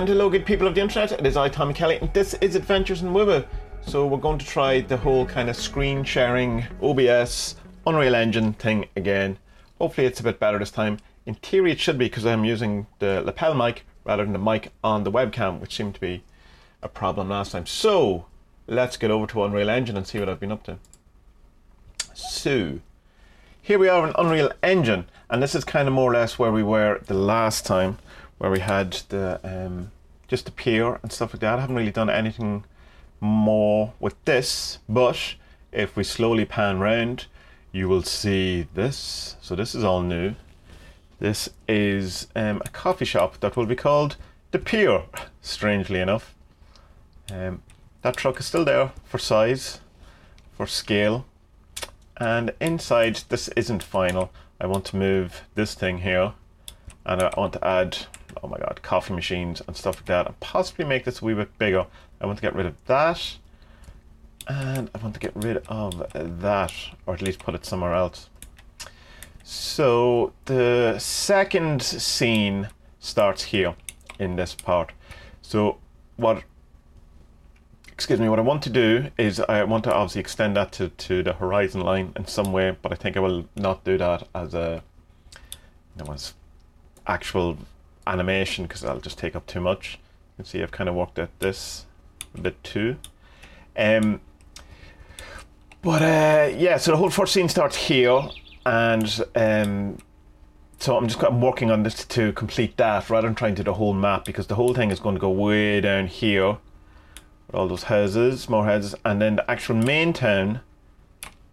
And hello, good people of the internet. It is I, Tommy Kelly, and this is Adventures in Woo. So we're going to try the whole kind of screen sharing, OBS, Unreal Engine thing again. Hopefully, it's a bit better this time. In theory, it should be because I'm using the lapel mic rather than the mic on the webcam, which seemed to be a problem last time. So let's get over to Unreal Engine and see what I've been up to. So here we are in Unreal Engine, and this is kind of more or less where we were the last time where we had the um, just the pier and stuff like that. I haven't really done anything more with this, but if we slowly pan round, you will see this. So this is all new. This is um, a coffee shop that will be called the Pier. Strangely enough, um, that truck is still there for size, for scale, and inside this isn't final. I want to move this thing here, and I want to add oh my god, coffee machines and stuff like that, and possibly make this a wee bit bigger. I want to get rid of that, and I want to get rid of that, or at least put it somewhere else. So the second scene starts here in this part. So what excuse me, what I want to do is I want to obviously extend that to, to the horizon line in some way, but I think I will not do that as a you know, as actual animation because that'll just take up too much. You can see I've kind of worked at this a bit too. Um, but uh, yeah, so the whole first scene starts here, and um, so I'm just I'm working on this to complete that rather than trying to do the whole map because the whole thing is going to go way down here, all those houses, more houses, and then the actual main town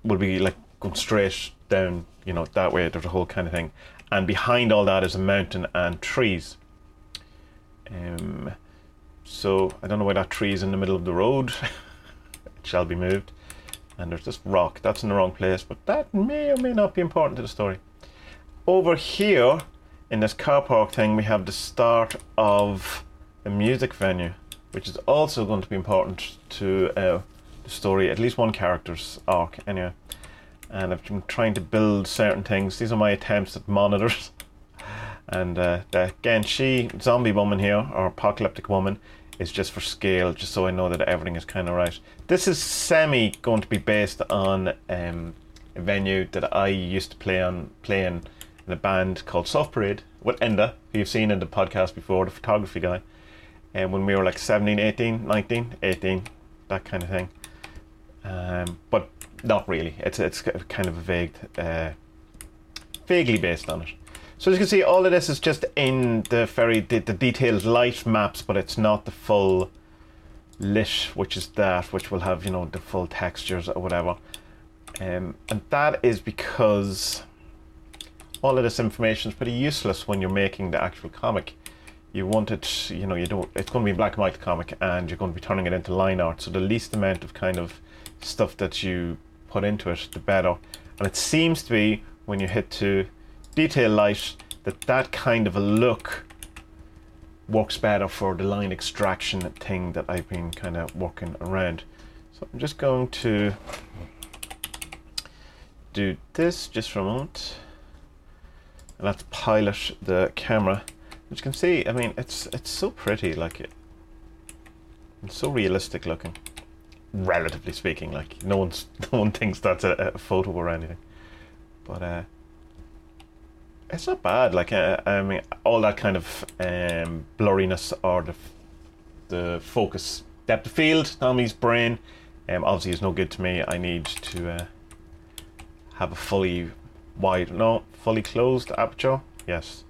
will be like going straight down, you know, that way. There's a whole kind of thing, and behind all that is a mountain and trees. Um, so I don't know why that tree is in the middle of the road. it shall be moved. And there's this rock. That's in the wrong place, but that may or may not be important to the story. Over here, in this car park thing, we have the start of a music venue, which is also going to be important to uh, the story, at least one character's arc, anyway and I've been trying to build certain things. These are my attempts at monitors. And uh, the Genshi zombie woman here, or apocalyptic woman, is just for scale, just so I know that everything is kind of right. This is semi going to be based on um, a venue that I used to play on, play in, a band called Soft Parade with Enda, who you've seen in the podcast before, the photography guy. And when we were like 17, 18, 19, 18, that kind of thing. Um, but not really. It's it's kind of a vague, uh, vaguely based on it. So as you can see, all of this is just in the very the, the detailed light maps, but it's not the full lit, which is that, which will have you know the full textures or whatever. Um, and that is because all of this information is pretty useless when you're making the actual comic. You want it, you know, you don't. It's going to be black and white comic, and you're going to be turning it into line art. So the least amount of kind of stuff that you put into it, the better. And it seems to be when you hit to detail light that that kind of a look works better for the line extraction thing that I've been kind of working around. So I'm just going to do this just for a moment. And let's pilot the camera. As you can see, I mean, it's it's so pretty, like it. It's so realistic looking relatively speaking. Like no one's no one thinks that's a, a photo or anything, but uh, it's not bad. Like uh, I mean, all that kind of um, blurriness or the the focus depth of field. Tommy's brain, um, obviously is no good to me. I need to uh, have a fully wide, no, fully closed aperture. Yes,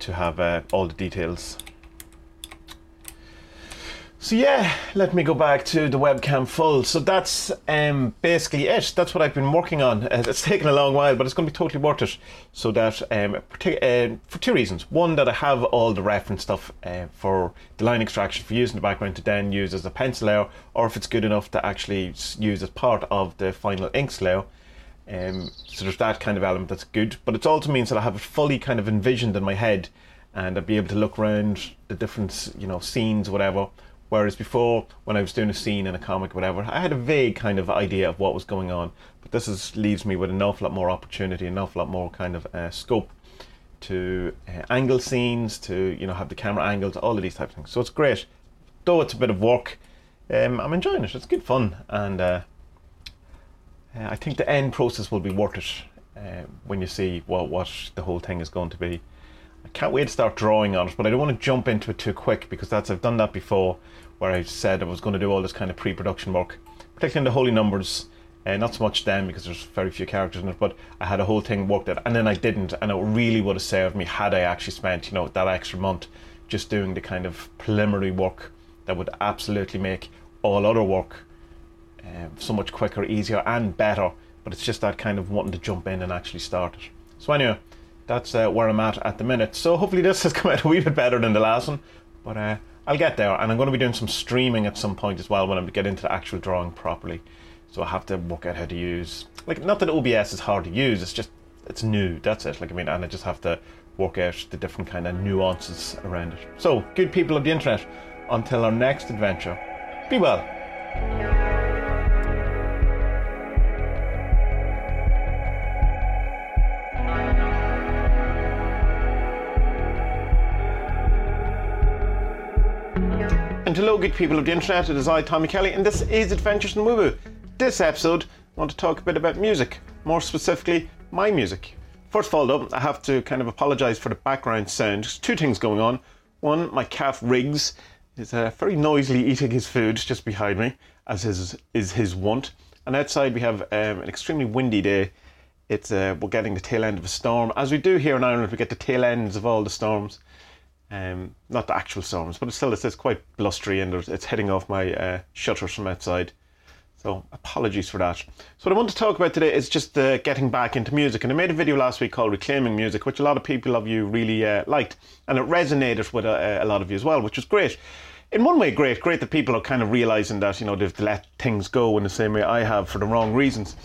to have uh, all the details so yeah, let me go back to the webcam full. So that's um, basically it. That's what I've been working on. It's taken a long while, but it's going to be totally worth it. So that um, uh, for two reasons: one, that I have all the reference stuff uh, for the line extraction for using the background to then use as a pencil layer, or if it's good enough to actually use as part of the final inks layer. Um, so there's that kind of element that's good, but it also means that I have it fully kind of envisioned in my head, and I'll be able to look around the different you know scenes, whatever Whereas before, when I was doing a scene in a comic, or whatever, I had a vague kind of idea of what was going on. But this is, leaves me with an awful lot more opportunity, an awful lot more kind of uh, scope to uh, angle scenes, to you know have the camera angles, all of these types of things. So it's great. Though it's a bit of work, um, I'm enjoying it. It's good fun, and uh, uh I think the end process will be worth it uh, when you see what what the whole thing is going to be. I can't wait to start drawing on it, but I don't want to jump into it too quick because that's I've done that before, where I said I was going to do all this kind of pre-production work, particularly in the holy numbers. Uh, not so much then because there's very few characters in it, but I had a whole thing worked out, and then I didn't, and it really would have saved me had I actually spent you know that extra month just doing the kind of preliminary work that would absolutely make all other work uh, so much quicker, easier, and better. But it's just that kind of wanting to jump in and actually start it. So anyway, that's uh, where I'm at at the minute. So hopefully this has come out a wee bit better than the last one, but uh, I'll get there. And I'm going to be doing some streaming at some point as well when I get into the actual drawing properly. So I have to work out how to use like not that OBS is hard to use. It's just it's new. That's it. Like I mean, and I just have to work out the different kind of nuances around it. So good people of the internet. Until our next adventure, be well. And hello, good people of the internet. It is I, Tommy Kelly, and this is Adventures in Woo This episode, I want to talk a bit about music, more specifically, my music. First of all, though, I have to kind of apologise for the background sound. There's two things going on. One, my cat Riggs is uh, very noisily eating his food just behind me, as is, is his wont. And outside, we have um, an extremely windy day. It's uh, we're getting the tail end of a storm, as we do here in Ireland. We get the tail ends of all the storms. Um, not the actual storms, but it's still it's, it's quite blustery and it's heading off my uh, shutters from outside. So apologies for that. So what I want to talk about today is just uh, getting back into music. And I made a video last week called Reclaiming Music, which a lot of people of you really uh, liked. And it resonated with a, a, lot of you as well, which was great. In one way, great. Great that people are kind of realising that, you know, they've let things go in the same way I have for the wrong reasons.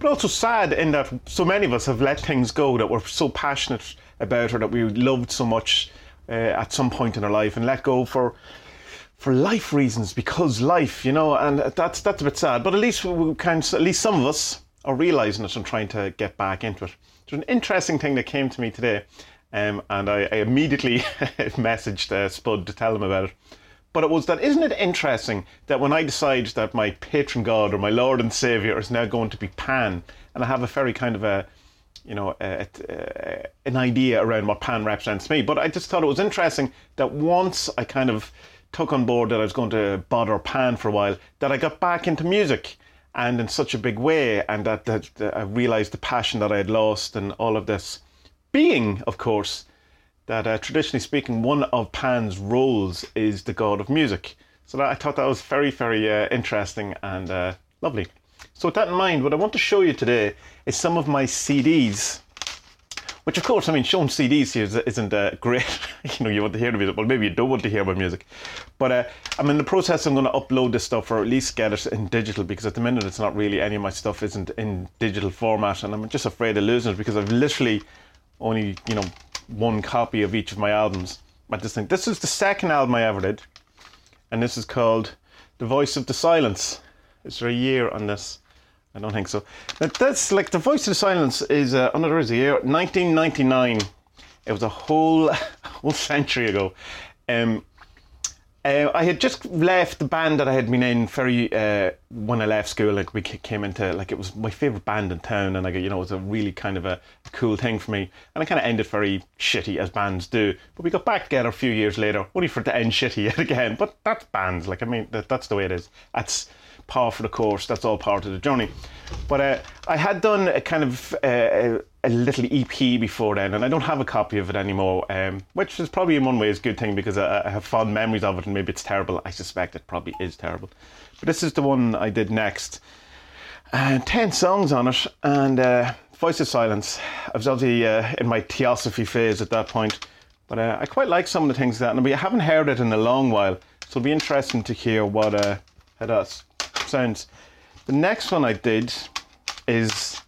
But also sad in that so many of us have let things go that we're so passionate about or that we loved so much uh, at some point in our life and let go for for life reasons because life, you know, and that's that's a bit sad. But at least we can, at least some of us are realizing it and trying to get back into it. There's an interesting thing that came to me today, um, and I, I immediately messaged uh, Spud to tell him about it. But it was that isn't it interesting that when I decide that my patron god or my Lord and Savior is now going to be Pan, and I have a very kind of a you know, a, a, an idea around what Pan represents to me. But I just thought it was interesting that once I kind of took on board that I was going to bother Pan for a while, that I got back into music and in such a big way, and that, that, that I realised the passion that I had lost and all of this. Being, of course, that uh, traditionally speaking, one of Pan's roles is the god of music. So that, I thought that was very, very uh, interesting and uh, lovely. So with that in mind, what I want to show you today is some of my CDs. Which, of course, I mean, showing CDs here isn't uh, great. you know, you want to hear the music. Well, maybe you don't want to hear my music. But uh, I'm in the process. I'm going to upload this stuff, or at least get it in digital, because at the minute it's not really any of my stuff isn't in digital format, and I'm just afraid of losing it because I've literally only, you know, one copy of each of my albums. But this thing, this is the second album I ever did, and this is called "The Voice of the Silence." There a year on this? I don't think so. But that's like the voice of silence is uh, oh no, there is year 1999. It was a whole whole century ago. Um, uh, I had just left the band that I had been in very uh, when I left school. Like we came into like it was my favorite band in town, and like you know it was a really kind of a cool thing for me. And it kind of ended very shitty as bands do. But we got back together a few years later, only for it to end shitty yet again. But that's bands. Like I mean, that, that's the way it is. That's par for the course. That's all part of the journey. But uh, I had done a kind of uh, a little EP before then, and I don't have a copy of it anymore, um, which is probably in one way a good thing because I, I, have fond memories of it, and maybe it's terrible. I suspect it probably is terrible. But this is the one I did next. And uh, 10 songs on it, and uh, Voice of Silence. I was obviously uh, in my theosophy phase at that point, but uh, I quite like some of the things that, and I haven't heard it in a long while, so it'll be interesting to hear what uh, it does sounds. The next one I did is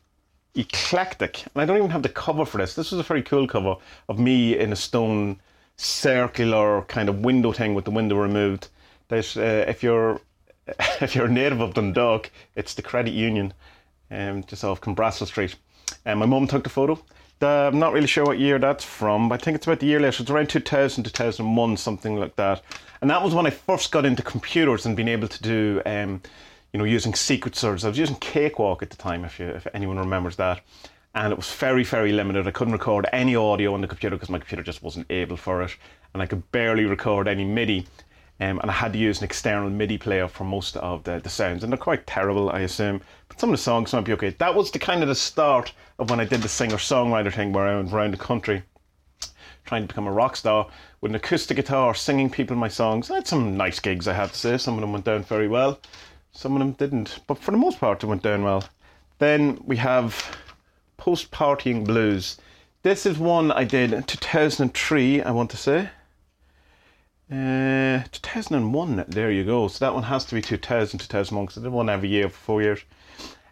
eclectic, and I don't even have the cover for this. This was a very cool cover of me in a stone circular kind of window thing with the window removed. That uh, if you're if you're a native of Dundalk, it's the Credit Union, um, just off Clanbrassil Street. And my mum took the photo. Uh, I'm not really sure what year that's from, but I think it's about the year later. It's around 2000, 2001, something like that. And that was when I first got into computers and being able to do, um, you know, using secret sequencers. I was using Cakewalk at the time, if, you, if anyone remembers that. And it was very, very limited. I couldn't record any audio on the computer because my computer just wasn't able for it. And I could barely record any MIDI. Um, and I had to use an external MIDI player for most of the, the sounds, and they're quite terrible, I assume. But some of the songs might be okay. That was the kind of the start of when I did the singer songwriter thing, where I went around the country trying to become a rock star with an acoustic guitar, singing people my songs. I had some nice gigs, I have to say. Some of them went down very well, some of them didn't, but for the most part, they went down well. Then we have Post Partying Blues. This is one I did in 2003, I want to say. Uh, 2001, there you go. So that one has to be 2000, 2001, because I did one every year for four years.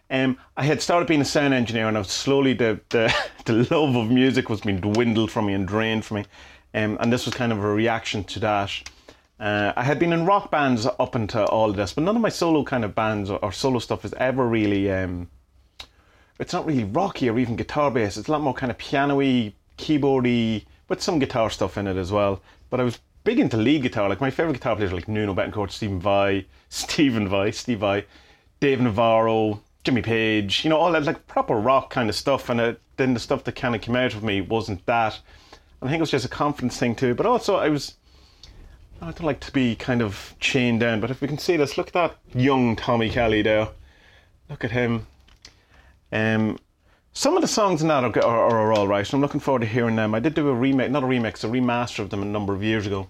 Um, I had started being a sound engineer, and I was slowly the, the, the love of music was being dwindled from me and drained from me. Um, and this was kind of a reaction to that. Uh, I had been in rock bands up until all of this, but none of my solo kind of bands or, or solo stuff is ever really. Um, it's not really rocky or even guitar based. It's a lot more kind of piano-y, keyboardy, with some guitar stuff in it as well. But I was big into lead guitar. Like my favorite guitar players, are like Nuno Bettencourt, Stephen Vai, Stephen Vai, Steve Vai, Dave Navarro, Jimmy Page. You know, all that like proper rock kind of stuff. And it, then the stuff that kind of came out of me wasn't that. And I think it was just a confidence thing too. But also, I was. I don't like to be kind of chained down, but if we can see this, look at that young Tommy Kelly there. Look at him. Um, some of the songs in that are, are, are all right. So I'm looking forward to hearing them. I did do a remake, not a remix, a remaster of them a number of years ago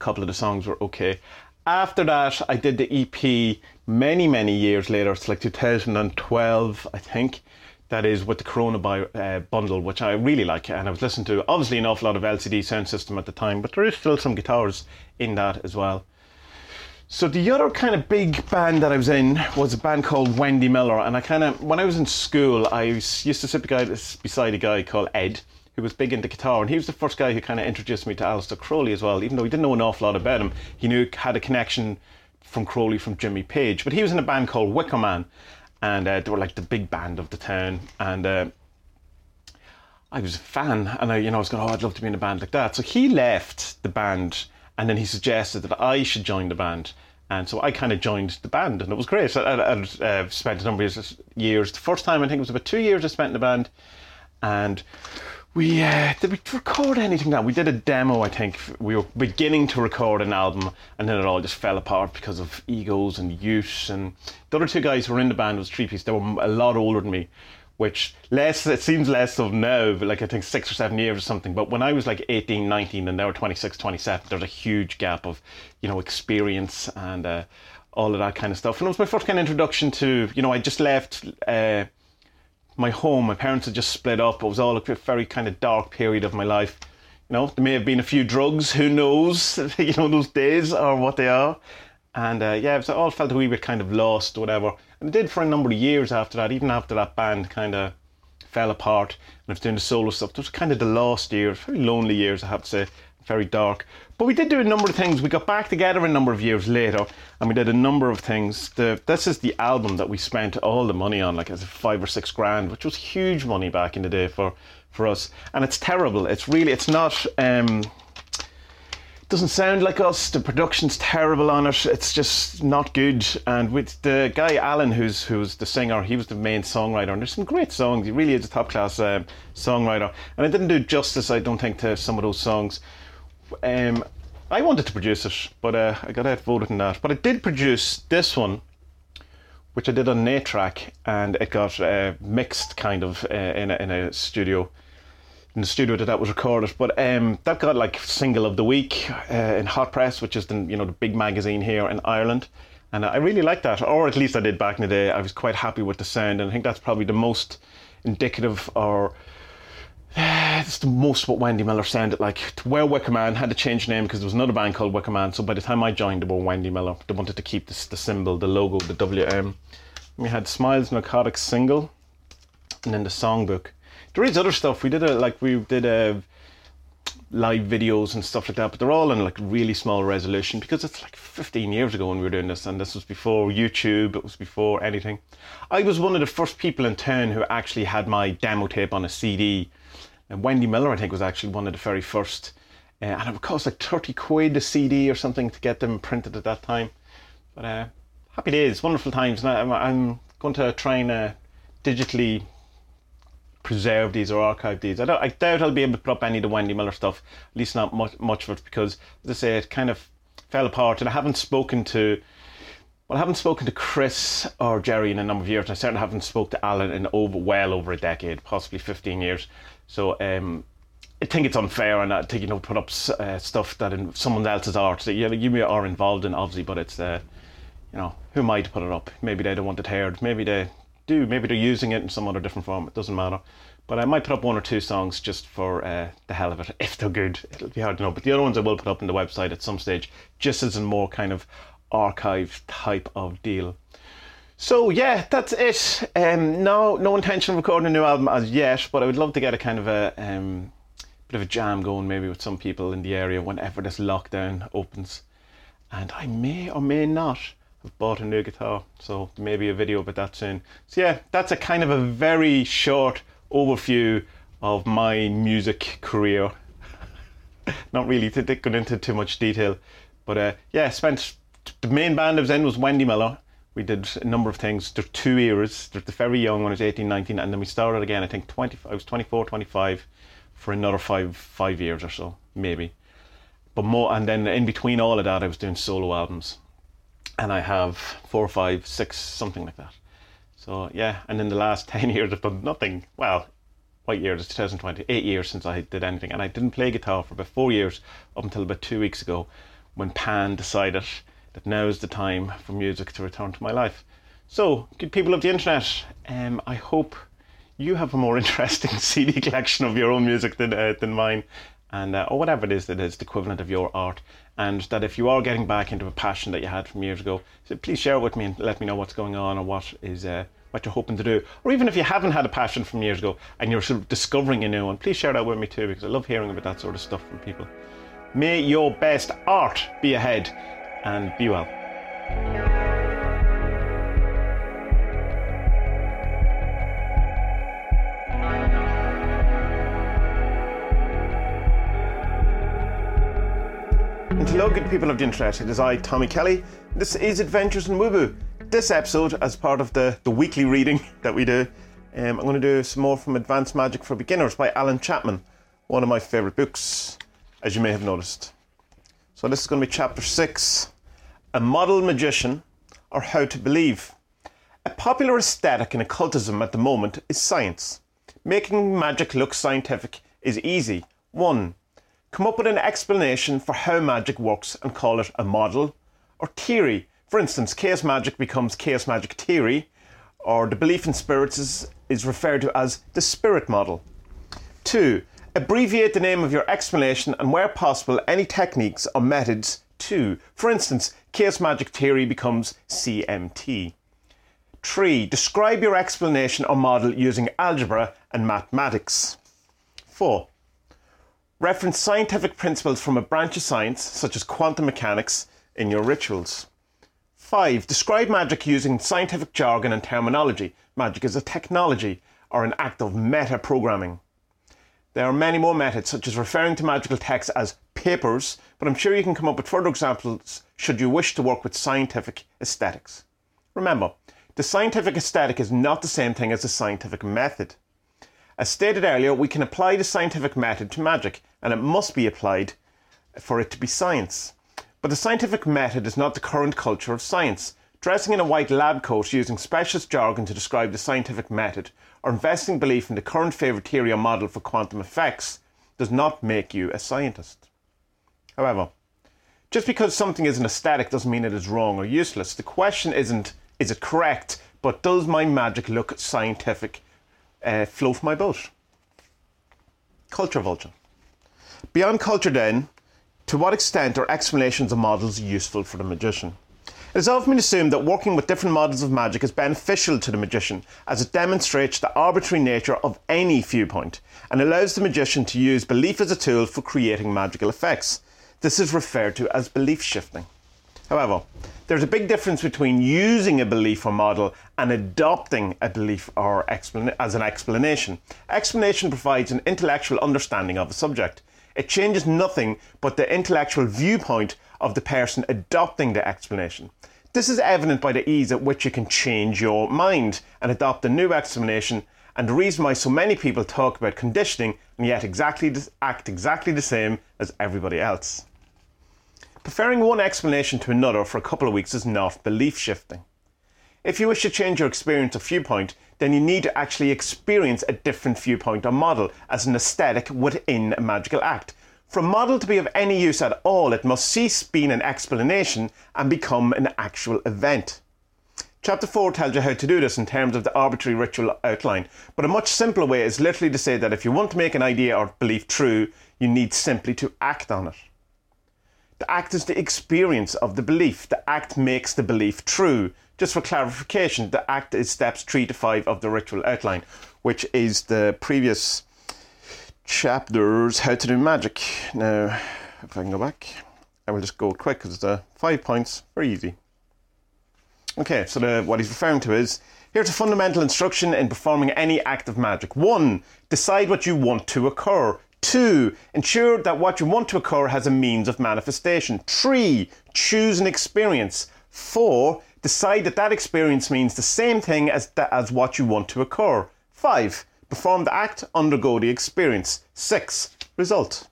couple of the songs were okay. After that, I did the EP many, many years later. It's like 2012, I think. That is with the Corona by, uh, bundle, which I really like, and I was listening to obviously an awful lot of LCD Soundsystem at the time, but there is still some guitars in that as well. So the other kind of big band that I was in was a band called Wendy Miller, and I kind of when I was in school, I used to sit beside a guy called Ed, who was big into guitar, and he was the first guy who kind of introduced me to Aleister Crowley as well. Even though he didn't know an awful lot about him, he knew had a connection from Crowley from Jimmy Page. But he was in a band called Wicker Man, and uh, they were like the big band of the town. And uh, I was a fan, and I, you know, I was going, oh, I'd love to be in a band like that. So he left the band, and then he suggested that I should join the band. And so I kind of joined the band, and it was great. I, I, I uh, spent a number of years. The first time I think it was about two years I spent in the band, and we uh, did we record anything now? We did a demo, I think. We were beginning to record an album, and then it all just fell apart because of egos and use. And the other two guys who were in the band was three piece. They were a lot older than me, which less it seems less of now, like I think six or seven years or something. But when I was like 18, 19, and they were 26, 27, there's a huge gap of you know experience and uh, all of that kind of stuff. And it was my first kind of introduction to you know I just left. Uh, my home. My parents had just split up. It was all a very kind of dark period of my life. You know, there may have been a few drugs. Who knows? you know, those days are what they are. And uh, yeah, I all felt a wee bit kind of lost, whatever. And it did for a number of years after that. Even after that band kind of fell apart, and I was doing the solo stuff. It was kind of the lost years, very lonely years, I have to say very dark. But we did do a number of things. We got back together a number of years later, and we did a number of things. The, this is the album that we spent all the money on, like as five or six grand, which was huge money back in the day for for us. And it's terrible. It's really, it's not. Um, doesn't sound like us. The production's terrible on it. It's just not good. And with the guy Alan, who's who's the singer, he was the main songwriter. And there's some great songs. He really is a top class uh, songwriter. And I didn't do justice, I don't think, to some of those songs. Um, I wanted to produce it, but uh, I got outvoted in that. But I did produce this one, which I did on an track, and it got uh, mixed kind of uh, in, a, in a studio, in the studio that that was recorded. But um, that got like single of the week uh, in Hot Press, which is the you know the big magazine here in Ireland. And I really like that, or at least I did back in the day. I was quite happy with the sound, and I think that's probably the most indicative or it's the most what Wendy Miller sounded like. Wear Wicker Man had to change name because there was another band called Wicker Man. So by the time I joined, they were Wendy Miller. They wanted to keep this, the symbol, the logo, the WM. We had Smiles Narcotics single, and then the songbook. There is other stuff. We did a like we did a live videos and stuff like that, but they're all in like really small resolution because it's like 15 years ago when we were doing this, and this was before YouTube, it was before anything. I was one of the first people in town who actually had my demo tape on a CD. And Wendy Miller, I think, was actually one of the very first. Uh, and it would cost like 30 quid a CD or something to get them printed at that time. But uh, happy days, wonderful times. And I'm, I'm going to try and uh, digitally preserve these or archive these. I, I doubt I'll be able to put up any of the Wendy Miller stuff, at least not much, much of it, because as I say, it kind of fell apart, and I haven't spoken to. Well, I haven't spoken to Chris or Jerry in a number of years, I certainly haven't spoken to Alan in over well over a decade, possibly 15 years. So um, I think it's unfair, and I think you know put up uh, stuff that in someone else's art that you, you are involved in, obviously, but it's uh, you know who am I to put it up? Maybe they don't want it heard. Maybe they do. Maybe they're using it in some other different form. It doesn't matter. But I might put up one or two songs just for uh, the hell of it. If they're good, it'll be hard to know. But the other ones I will put up on the website at some stage, just as a more kind of archive type of deal. So yeah, that's it. Um, no, no intention of recording a new album as yet, but I would love to get a kind of a um, bit of a jam going, maybe with some people in the area whenever this lockdown opens. And I may or may not have bought a new guitar, so maybe a video about that soon. So yeah, that's a kind of a very short overview of my music career. Not really to dig into too much detail, but uh, yeah, spent the main band I was in was Wendy Miller. We did a number of things. There's two eras. There's the very young one, was 18, 19, and then we started again. I think 20. I was 24, 25 for another five five years or so, maybe. But more, and then in between all of that, I was doing solo albums and I have four, five, six, something like that. So yeah, and in the last ten years I've done nothing. Well, what year is 2020? Eight years since I did anything, and I didn't play guitar for about four years up until about two weeks ago, when Pan decided that now is the time for music to return to my life. So, good people of the internet, um, I hope you have a more interesting CD collection of your own music than uh, than mine, and uh, or whatever it is that is the equivalent of your art and that if you are getting back into a passion that you had from years ago, so please share it with me and let me know what's going on or what is uh, what you're hoping to do. Or even if you haven't had a passion from years ago and you're sort of discovering a new one, please share that with me too because I love hearing about that sort of stuff from people. May your best art be ahead and be well. And hello, good people of the internet. It is I, Tommy Kelly. This is Adventures in Woo This episode, as part of the, the weekly reading that we do, um, I'm going to do some more from Advanced Magic for Beginners by Alan Chapman, one of my favourite books, as you may have noticed. So, this is going to be chapter 6 A Model Magician or How to Believe. A popular aesthetic in occultism at the moment is science. Making magic look scientific is easy. 1. Come up with an explanation for how magic works and call it a model or theory. For instance, chaos magic becomes chaos magic theory, or the belief in spirits is, is referred to as the spirit model. 2. Abbreviate the name of your explanation and, where possible, any techniques or methods too. For instance, chaos magic theory becomes CMT. 3. Describe your explanation or model using algebra and mathematics. 4. Reference scientific principles from a branch of science, such as quantum mechanics, in your rituals. 5. Describe magic using scientific jargon and terminology. Magic is a technology or an act of meta programming. There are many more methods, such as referring to magical texts as papers, but I'm sure you can come up with further examples should you wish to work with scientific aesthetics. Remember, the scientific aesthetic is not the same thing as the scientific method. As stated earlier, we can apply the scientific method to magic, and it must be applied for it to be science. But the scientific method is not the current culture of science. Dressing in a white lab coat using specialist jargon to describe the scientific method, or investing belief in the current favourite theory or model for quantum effects, does not make you a scientist. However, just because something is an aesthetic doesn't mean it is wrong or useless. The question isn't, is it correct, but does my magic look scientific uh, float my boat. Culture vulture. Beyond culture, then, to what extent are explanations of models useful for the magician? It is often assumed that working with different models of magic is beneficial to the magician, as it demonstrates the arbitrary nature of any viewpoint and allows the magician to use belief as a tool for creating magical effects. This is referred to as belief shifting. However, there's a big difference between using a belief or model and adopting a belief or explan- as an explanation. Explanation provides an intellectual understanding of a subject. It changes nothing but the intellectual viewpoint of the person adopting the explanation. This is evident by the ease at which you can change your mind and adopt a new explanation, and the reason why so many people talk about conditioning and yet exactly act exactly the same as everybody else. Preferring one explanation to another for a couple of weeks is not belief shifting. If you wish to change your experience of viewpoint, then you need to actually experience a different viewpoint or model as an aesthetic within a magical act. For a model to be of any use at all, it must cease being an explanation and become an actual event. Chapter 4 tells you how to do this in terms of the arbitrary ritual outline, but a much simpler way is literally to say that if you want to make an idea or belief true, you need simply to act on it. The act is the experience of the belief. The act makes the belief true. Just for clarification, the act is steps three to five of the ritual outline, which is the previous chapters how to do magic. Now, if I can go back, I will just go quick because uh, five points, are easy. Okay, so the, what he's referring to is here's a fundamental instruction in performing any act of magic. One, decide what you want to occur. Two, ensure that what you want to occur has a means of manifestation. Three, choose an experience. Four, decide that that experience means the same thing as, as what you want to occur. Five, perform the act, undergo the experience. Six, result.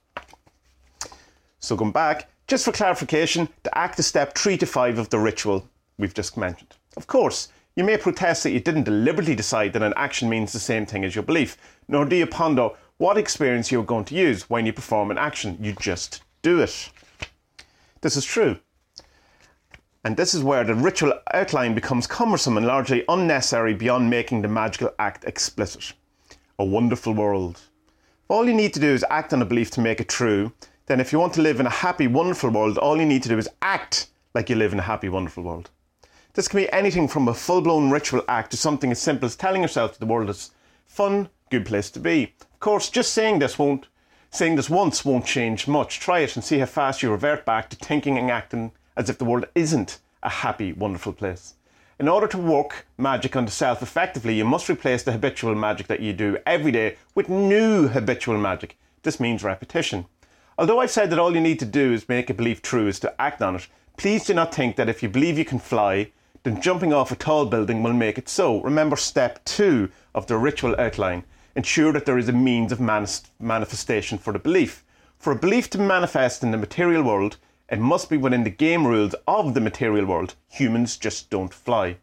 So going back, just for clarification, the act is step three to five of the ritual we've just mentioned. Of course, you may protest that you didn't deliberately decide that an action means the same thing as your belief, nor do you ponder what experience you're going to use when you perform an action. You just do it. This is true. And this is where the ritual outline becomes cumbersome and largely unnecessary beyond making the magical act explicit. A wonderful world. If all you need to do is act on a belief to make it true, then if you want to live in a happy, wonderful world, all you need to do is act like you live in a happy, wonderful world. This can be anything from a full blown ritual act to something as simple as telling yourself that the world is fun, good place to be. Of course, just saying this won't saying this once won't change much. Try it and see how fast you revert back to thinking and acting as if the world isn't a happy, wonderful place. In order to work magic on the self effectively, you must replace the habitual magic that you do every day with new habitual magic. This means repetition. Although I've said that all you need to do is make a belief true is to act on it, please do not think that if you believe you can fly, then jumping off a tall building will make it so. Remember step two of the ritual outline ensure that there is a means of manifestation for the belief. For a belief to manifest in the material world, it must be within the game rules of the material world. Humans just don't fly.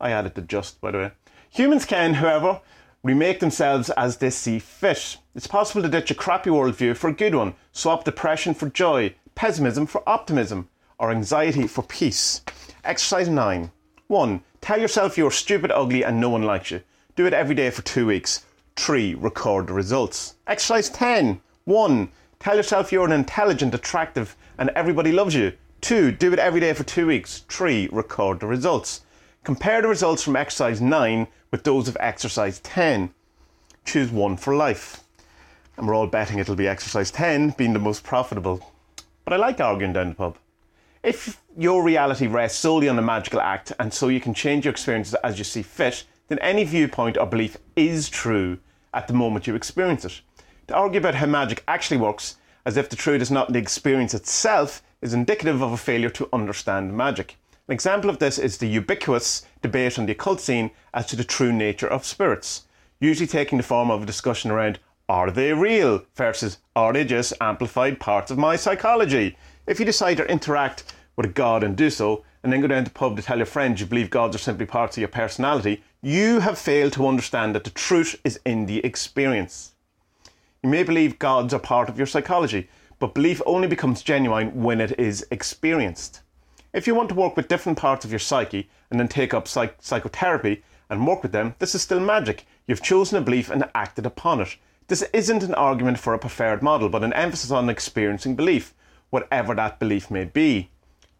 I added the just, by the way. Humans can, however, remake themselves as they see fit. It's possible to ditch a crappy worldview for a good one, swap depression for joy, pessimism for optimism, or anxiety for peace. Exercise 9. 1. Tell yourself you're stupid, ugly, and no one likes you. Do it every day for two weeks. 3. Record the results. Exercise 10. 1. Tell yourself you're an intelligent, attractive, and everybody loves you. 2. Do it every day for two weeks. 3. Record the results. Compare the results from exercise 9 with those of exercise 10. Choose one for life. And we're all betting it'll be exercise 10 being the most profitable. But I like arguing down the pub. If your reality rests solely on the magical act and so you can change your experiences as you see fit, then any viewpoint or belief is true at the moment you experience it. To argue about how magic actually works, as if the truth is not the experience itself, is indicative of a failure to understand magic. An example of this is the ubiquitous debate on the occult scene as to the true nature of spirits, usually taking the form of a discussion around are they real versus are they just amplified parts of my psychology? If you decide to interact with a god and do so, and then go down to the pub to tell your friends you believe gods are simply parts of your personality, you have failed to understand that the truth is in the experience. You may believe gods are part of your psychology, but belief only becomes genuine when it is experienced. If you want to work with different parts of your psyche and then take up psych- psychotherapy and work with them, this is still magic. You've chosen a belief and acted upon it. This isn't an argument for a preferred model, but an emphasis on experiencing belief, whatever that belief may be.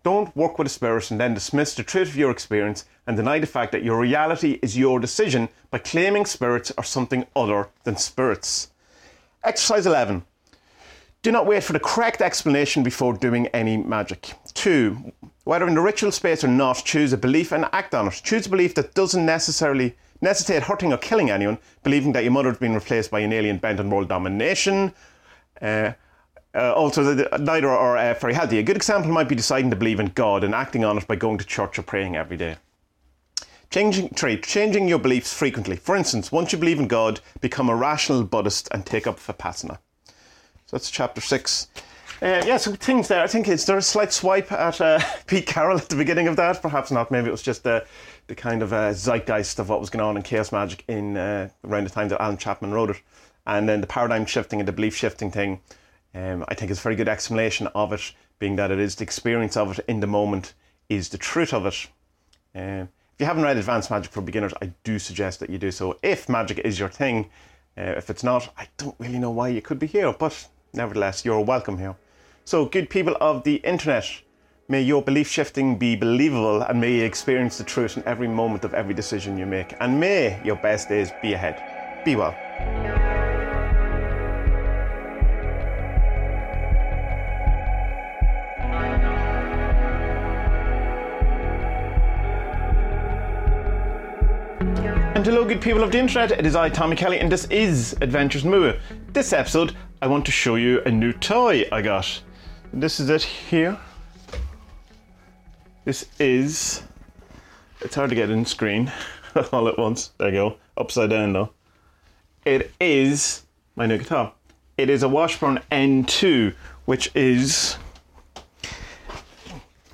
Don't work with a spirit and then dismiss the truth of your experience and deny the fact that your reality is your decision by claiming spirits are something other than spirits. Exercise 11. Do not wait for the correct explanation before doing any magic. Two, whether in the ritual space or not, choose a belief and act on it. Choose a belief that doesn't necessarily necessitate hurting or killing anyone, believing that your mother has been replaced by an alien bent on world domination. Uh, uh, also, neither are uh, very healthy. A good example might be deciding to believe in God and acting on it by going to church or praying every day. Changing trait, changing your beliefs frequently. For instance, once you believe in God, become a rational Buddhist and take up Vipassana. So that's chapter six. Uh, yeah, so things there. I think is there a slight swipe at uh, Pete Carroll at the beginning of that? Perhaps not. Maybe it was just uh, the kind of uh, zeitgeist of what was going on in Chaos Magic in uh, around the time that Alan Chapman wrote it, and then the paradigm shifting and the belief shifting thing. Um, I think is a very good explanation of it, being that it is the experience of it in the moment is the truth of it. Um, if you haven't read Advanced Magic for Beginners, I do suggest that you do so. If magic is your thing, uh, if it's not, I don't really know why you could be here, but nevertheless, you're welcome here. So, good people of the internet, may your belief shifting be believable and may you experience the truth in every moment of every decision you make. And may your best days be ahead. Be well. And hello, good people of the internet. It is I, Tommy Kelly, and this is Adventures in Woo. This episode, I want to show you a new toy I got. This is it here. This is. It's hard to get in screen all at once. There you go. Upside down though. It is my new guitar. It is a Washburn N2, which is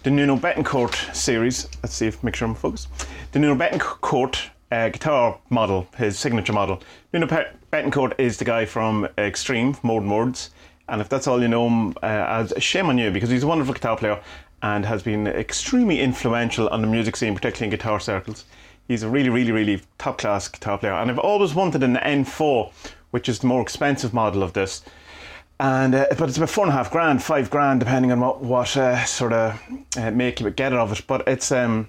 the Nuno Bettencourt series. Let's see if make sure I'm focused. The Nuno Bettencourt uh, guitar model, his signature model. Nuno Bettencourt is the guy from Extreme, More Than Words. And if that's all you know him uh, as, shame on you because he's a wonderful guitar player and has been extremely influential on the music scene, particularly in guitar circles. He's a really, really, really top class guitar player. And I've always wanted an N4, which is the more expensive model of this. And uh, but it's about four and a half grand, five grand, depending on what what uh, sort of uh, make you get it of it. But it's um,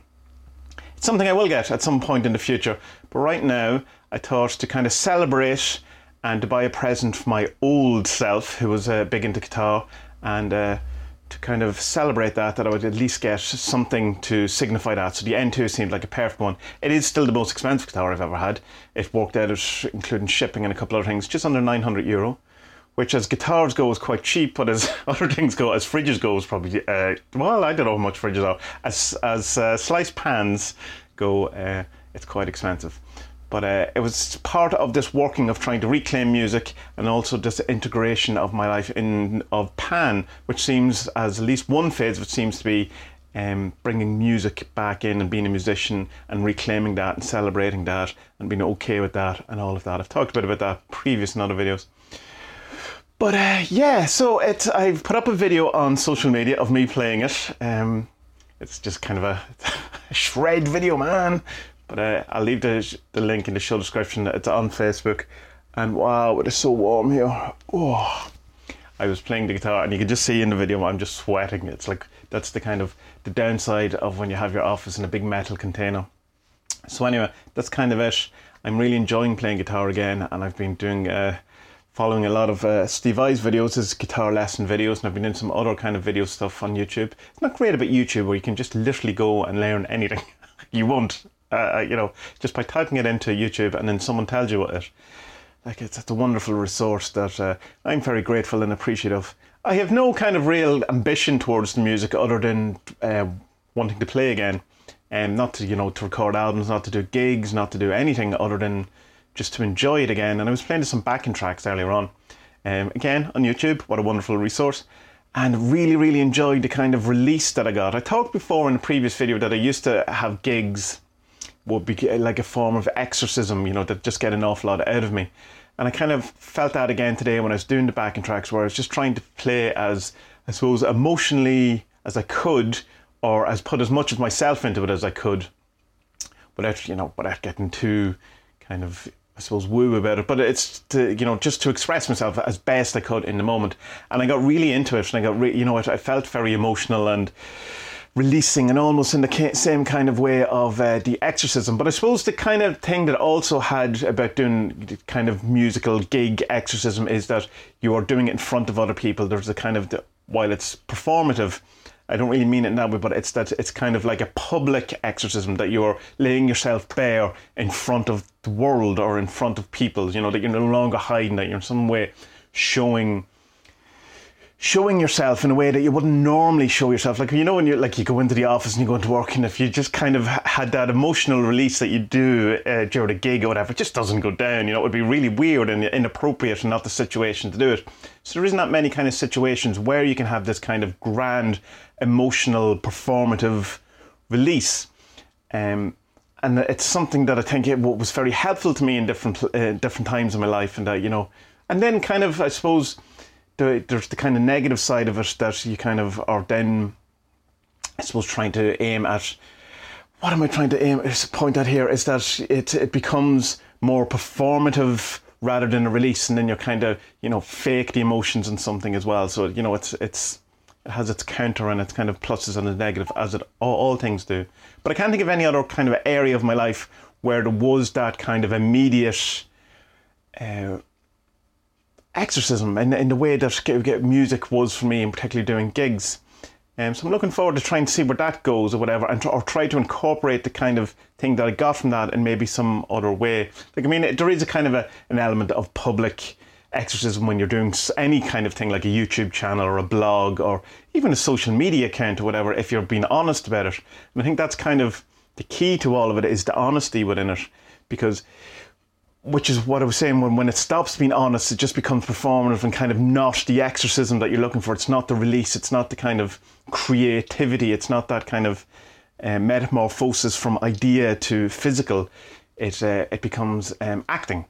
something I will get at some point in the future. But right now, I thought to kind of celebrate and to buy a present for my old self, who was uh, big into guitar, and uh, to kind of celebrate that, that I would at least get something to signify that. So the N2 seemed like a perfect one. It is still the most expensive guitar I've ever had. It worked out, including shipping and a couple of things, just under 900 euro. Which, as guitars go, is quite cheap, but as other things go, as fridges go, is probably uh, well, I don't know how much fridges are. As as uh, sliced pans go, uh, it's quite expensive. But uh, it was part of this working of trying to reclaim music and also this integration of my life in of Pan, which seems as at least one phase, which seems to be um, bringing music back in and being a musician and reclaiming that and celebrating that and being okay with that and all of that. I've talked a bit about that previous in other videos. But uh, yeah, so it's I've put up a video on social media of me playing it. Um, it's just kind of a, a shred video, man. But uh, I'll leave the, the link in the show description. It's on Facebook. And wow, it is so warm here. Oh, I was playing the guitar, and you can just see in the video I'm just sweating. It's like that's the kind of the downside of when you have your office in a big metal container. So anyway, that's kind of it. I'm really enjoying playing guitar again, and I've been doing uh, following a lot of uh, Steve Vai's videos, his guitar lesson videos, and I've been doing some other kind of video stuff on YouTube. It's not great about YouTube where you can just literally go and learn anything. you won't uh, uh, you know, just by typing it into YouTube and then someone tells you what it. Like it's, it's a wonderful resource that uh, I'm very grateful and appreciative. I have no kind of real ambition towards the music other than uh, wanting to play again, and um, not to you know to record albums, not to do gigs, not to do anything other than just to enjoy it again. And I was playing some backing tracks earlier on, um, again on YouTube. What a wonderful resource! And really, really enjoyed the kind of release that I got. I talked before in a previous video that I used to have gigs would be like a form of exorcism, you know, that just get an awful lot out of me. And I kind of felt that again today when I was doing the backing tracks, where I was just trying to play as, I suppose, emotionally as I could, or as put as much of myself into it as I could, without, you know, without getting too kind of, I suppose, woo about it. But it's to, you know, just to express myself as best I could in the moment. And I got really into it, and I got, re- you know, I felt very emotional and releasing and almost in the same kind of way of uh, the exorcism. But I suppose the kind of thing that also had about doing kind of musical gig exorcism is that you are doing it in front of other people. There's a kind of, the, while it's performative, I don't really mean it in that way, but it's that it's kind of like a public exorcism that you're laying yourself bare in front of the world or in front of people, you know, that you're no longer hiding, that you're in some way showing showing yourself in a way that you wouldn't normally show yourself. Like you know when you like you go into the office and you go into work, and if you just kind of had that emotional release that you do uh, during a gig or whatever, it just doesn't go down. You know, it would be really weird and inappropriate and not the situation to do it. So there isn't that many kind of situations where you can have this kind of grand emotional performative release. Um, and it's something that I think it was very helpful to me in different uh, different times in my life, and that you know, and then kind of I suppose the, there's the kind of negative side of it that you kind of are then, I suppose, trying to aim at. What am I trying to aim Is the point at here? Is that it it becomes more performative rather than a release, and then you're kind of you know fake the emotions and something as well. So you know it's it's it has its counter and its kind of pluses and its negative as it all, all things do. But I can't think of any other kind of area of my life where there was that kind of immediate. Uh, exorcism in, in the way that music was for me, and particularly doing gigs. Um, so I'm looking forward to trying to see where that goes or whatever, and or try to incorporate the kind of thing that I got from that in maybe some other way. Like I mean, there is a kind of a, an element of public exorcism when you're doing any kind of thing like a YouTube channel or a blog or even a social media account or whatever. If you're being honest about it, and I think that's kind of the key to all of it is the honesty within it, because which is what I was saying when, when it stops being honest, it just becomes performative and kind of not the exorcism that you're looking for. It's not the release, it's not the kind of creativity, it's not that kind of uh, metamorphosis from idea to physical. It, uh, it becomes um, acting.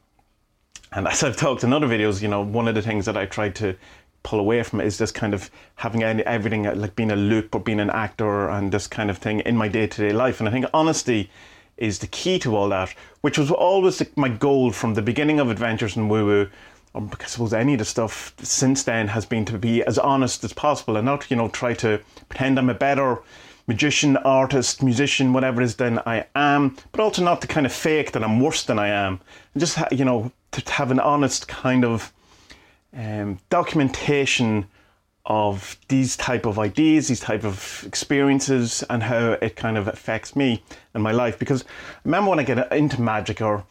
And as I've talked in other videos, you know, one of the things that I tried to pull away from it is this kind of having everything uh, like being a loop or being an actor and this kind of thing in my day to day life. And I think honesty is the key to all that, which was always my goal from the beginning of Adventures in Woo Woo. Um, I suppose any of the stuff since then has been to be as honest as possible and not, you know, try to pretend I'm a better magician, artist, musician, whatever it is than I am, but also not to kind of fake that I'm worse than I am. And just, you know, to have an honest kind of um, documentation of these type of ideas, these type of experiences, and how it kind of affects me and my life. Because I remember when I get into magic or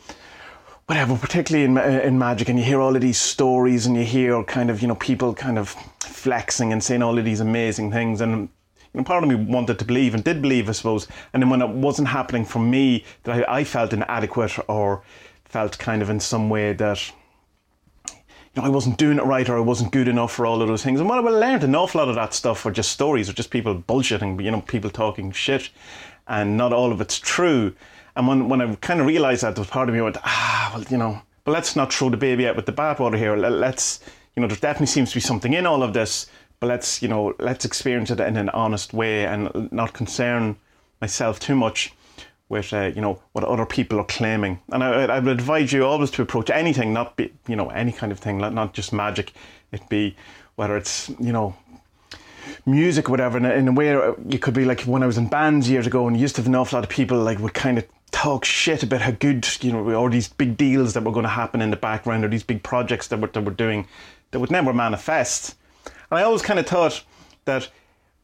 whatever, particularly in uh, in magic, and you hear all of these stories, and you hear kind of you know people kind of flexing and saying all of these amazing things, and you know, part of me wanted to believe and did believe, I suppose. And then when it wasn't happening for me, that I, I felt inadequate or felt kind of in some way that you know, I wasn't doing it right or I wasn't good enough for all of those things. And what I learned an awful lot of that stuff were just stories or just people bullshitting, you know, people talking shit, and not all of it's true. And when, when I kind of realised that, there was part of me went, ah, well, you know, but let's not throw the baby out with the bathwater here. Let's, you know, there definitely seems to be something in all of this, but let's, you know, let's experience it in an honest way and not concern myself too much with uh, you know what other people are claiming. And I, I, would advise you always to approach anything, not be you know any kind of thing, not just magic. It be whether it's you know music, whatever. In a, in a way, you could be like when I was in bands years ago, and you used to have an awful lot of people like would kind of talk shit about how good you know all these big deals that were going to happen in the background, or these big projects that were that were doing that would never manifest. And I always kind of thought that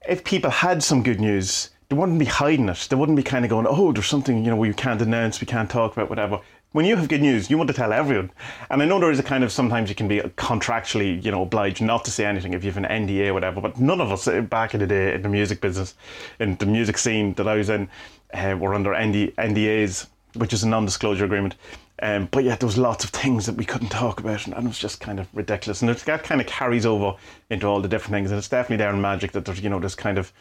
if people had some good news they wouldn't be hiding it. They wouldn't be kind of going, oh, there's something, you know, we can't announce, we can't talk about, whatever. When you have good news, you want to tell everyone. And I know there is a kind of, sometimes you can be contractually, you know, obliged not to say anything if you have an NDA or whatever, but none of us uh, back in the day in the music business, in the music scene that I was in, uh, were under ND, NDAs, which is a non-disclosure agreement. Um, but yet there was lots of things that we couldn't talk about, and it was just kind of ridiculous. And that kind of carries over into all the different things, and it's definitely there in magic that there's you know this kind of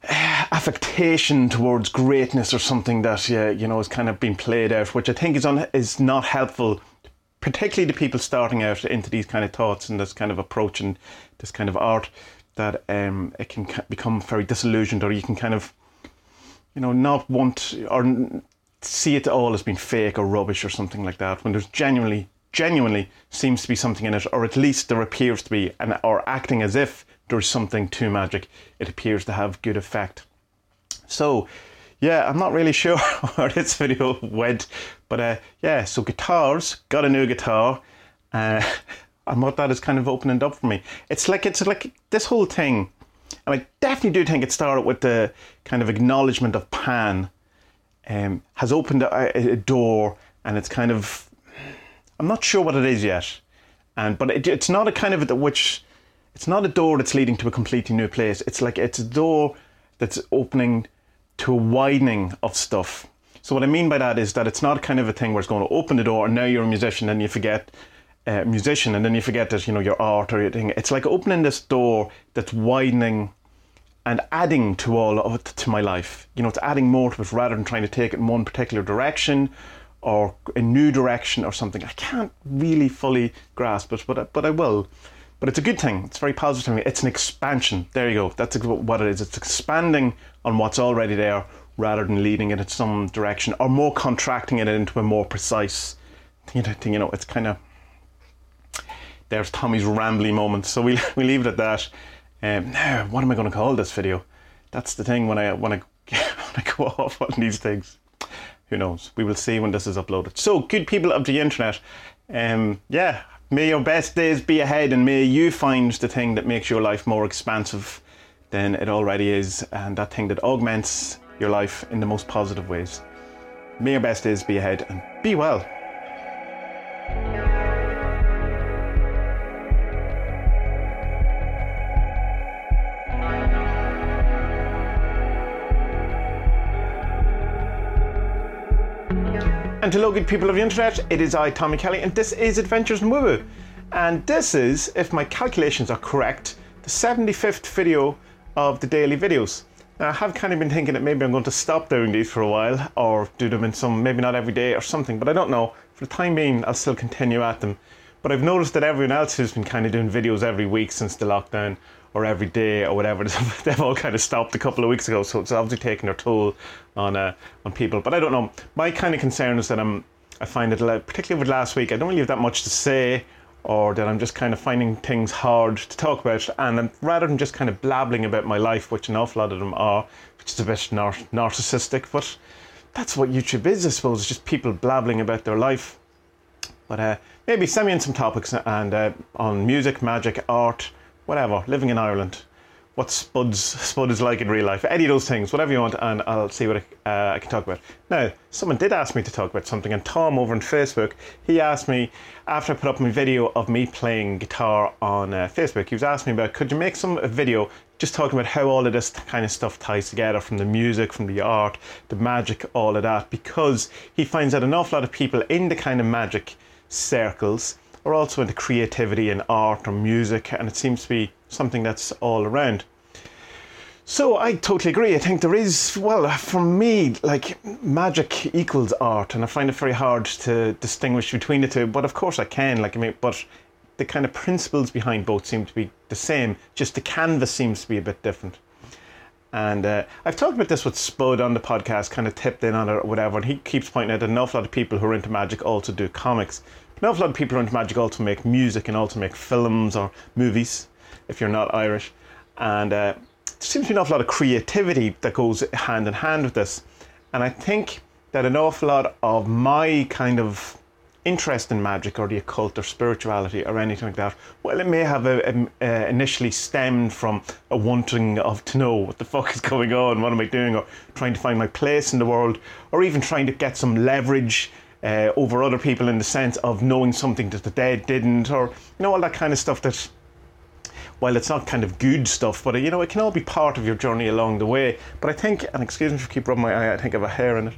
affectation towards greatness or something that yeah, you know is kind of being played out, which I think is un- is not helpful, particularly to people starting out into these kind of thoughts and this kind of approach and this kind of art. That um, it can become very disillusioned, or you can kind of, you know, not want or see it all as being fake or rubbish or something like that. When there's genuinely, genuinely seems to be something in it, or at least there appears to be, and or acting as if there's something to magic. It appears to have good effect. So, yeah, I'm not really sure where this video went, but uh, yeah, so guitars, got a new guitar, uh, and what that is kind of opening up for me. It's like it's like this whole thing, and I definitely do think it started with the kind of acknowledgement of Pan, um, has opened a, a door, and it's kind of, I'm not sure what it is yet, and but it, it's not a kind of which, it's not a door that's leading to a completely new place. It's like it's a door that's opening to a widening of stuff. So what I mean by that is that it's not kind of a thing where it's going to open the door and now you're a musician and you forget uh, musician and then you forget that you know your art or your thing. It's like opening this door that's widening and adding to all of it to my life. You know, it's adding more to it rather than trying to take it in one particular direction or a new direction or something. I can't really fully grasp it, but but I will. But it's a good thing. It's very positive. It's an expansion. There you go. That's what it is. It's expanding on what's already there rather than leading it in some direction or more contracting it into a more precise thing. You know, it's kind of there's Tommy's rambly moment. So we we leave it at that. Um, now, what am I going to call this video? That's the thing when I when I when I go off on these things. Who knows? We will see when this is uploaded. So, good people of the internet, um, yeah, may your best days be ahead, and may you find the thing that makes your life more expansive than it already is, and that thing that augments your life in the most positive ways. May your best days be ahead, and be well. And hello, good people of the internet. It is I, Tommy Kelly, and this is Adventures in Woo And this is, if my calculations are correct, the 75th video of the daily videos. Now, I have kind of been thinking that maybe I'm going to stop doing these for a while, or do them in some, maybe not every day or something, but I don't know. For the time being, I'll still continue at them. But I've noticed that everyone else who's been kind of doing videos every week since the lockdown, or every day or whatever. They've all kind of stopped a couple of weeks ago, so it's obviously taking their toll on uh, on people. But I don't know. My kind of concern is that I'm I find it a lot particularly with last week. I don't really have that much to say, or that I'm just kind of finding things hard to talk about, and rather than just kind of blabbling about my life, which an awful lot of them are, which is a bit nar- narcissistic, but that's what YouTube is, I suppose. It's just people blabbling about their life. But uh, maybe send me in some topics and uh, on music, magic, art, whatever, living in Ireland, what Spud's Spud is like in real life, any of those things, whatever you want, and I'll see what I, uh, I, can talk about. Now, someone did ask me to talk about something, and Tom over on Facebook, he asked me after I put up my video of me playing guitar on uh, Facebook. He was asking me about could you make some video just talking about how all of this kind of stuff ties together, from the music, from the art, the magic, all of that, because he finds that an awful lot of people in the kind of magic circles are also into creativity and art or music, and it seems to be something that's all around. So I totally agree. I think there is, well, for me, like magic equals art, and I find it very hard to distinguish between the two. But of course, I can. Like I mean, but the kind of principles behind both seem to be the same. Just the canvas seems to be a bit different. And uh, I've talked about this with Spud on the podcast, kind of tipped in on it or whatever, and he keeps pointing out that an awful lot of people who are into magic also do comics. An awful lot of people into magic also make music and also make films or movies, if you're not Irish. And uh, there seems to be an awful lot of creativity that goes hand in hand with this. And I think that an awful lot of my kind of interest in magic or the occult or spirituality or anything like that, well, it may have a, a, a initially stemmed from a wanting of to know what the fuck is going on, what am I doing, or trying to find my place in the world, or even trying to get some leverage uh, over other people in the sense of knowing something that the dead didn't, or you know all that kind of stuff that. While it's not kind of good stuff, but you know it can all be part of your journey along the way. But I think, and excuse me if I keep rubbing my eye, I think I have a hair in it.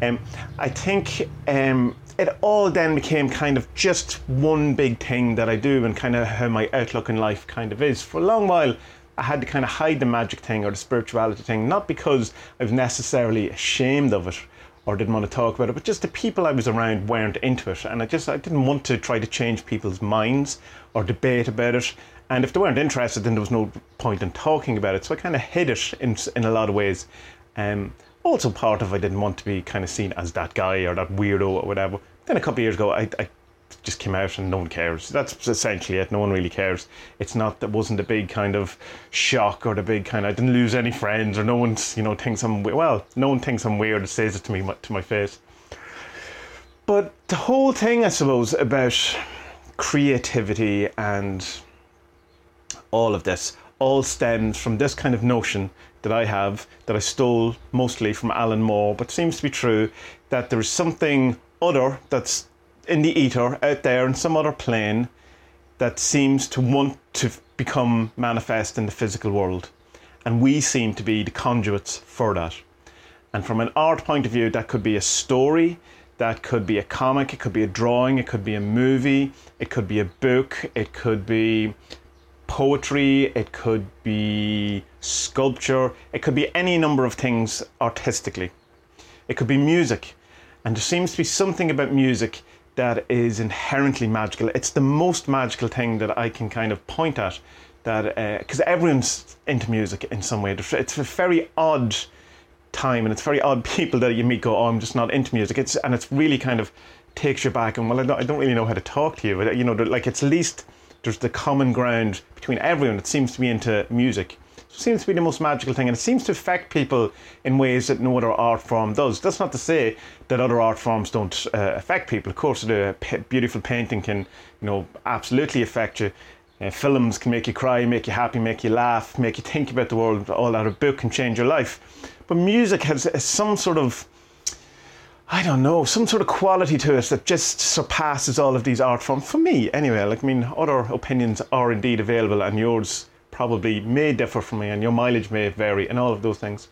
Um, I think um, it all then became kind of just one big thing that I do, and kind of how my outlook in life kind of is. For a long while, I had to kind of hide the magic thing or the spirituality thing, not because I was necessarily ashamed of it, or didn't want to talk about it, but just the people I was around weren't into it, and I just I didn't want to try to change people's minds or debate about it. And if they weren't interested, then there was no point in talking about it. So I kind of hid it in in a lot of ways. Um, also, part of I didn't want to be kind of seen as that guy or that weirdo or whatever. Then a couple of years ago, I, I just came out and no one cares. That's essentially it. No one really cares. It's not that wasn't a big kind of shock or the big kind. Of, I didn't lose any friends or no one's you know thinks I'm well. No one thinks I'm weird. Says it to me to my face. But the whole thing, I suppose, about creativity and all of this all stems from this kind of notion that I have that I stole mostly from Alan Moore, but seems to be true that there is something other that's in the ether out there in some other plane that seems to want to become manifest in the physical world. And we seem to be the conduits for that. And from an art point of view, that could be a story, that could be a comic, it could be a drawing, it could be a movie, it could be a book, it could be poetry, it could be sculpture, it could be any number of things artistically. It could be music. And there seems to be something about music that is inherently magical. It's the most magical thing that I can kind of point at. That because uh, everyone's into music in some way. It's a very odd time, and it's very odd people that you meet go, "Oh, I'm just not into music." It's and it's really kind of takes you back. And well, I don't, I don't really know how to talk to you, but you know, like it's at least there's the common ground between everyone that seems to be into music seems to be the most magical thing, and it seems to affect people in ways that no other art form does. That's not to say that other art forms don't uh, affect people. Of course, a beautiful painting can, you know, absolutely affect you. Uh, films can make you cry, make you happy, make you laugh, make you think about the world. All that a book can change your life. But music has, has some sort of I don't know, some sort of quality to it that just surpasses all of these art forms. For me, anyway, like, I mean, other opinions are indeed available, and yours probably may differ from me and your mileage may vary and all of those things.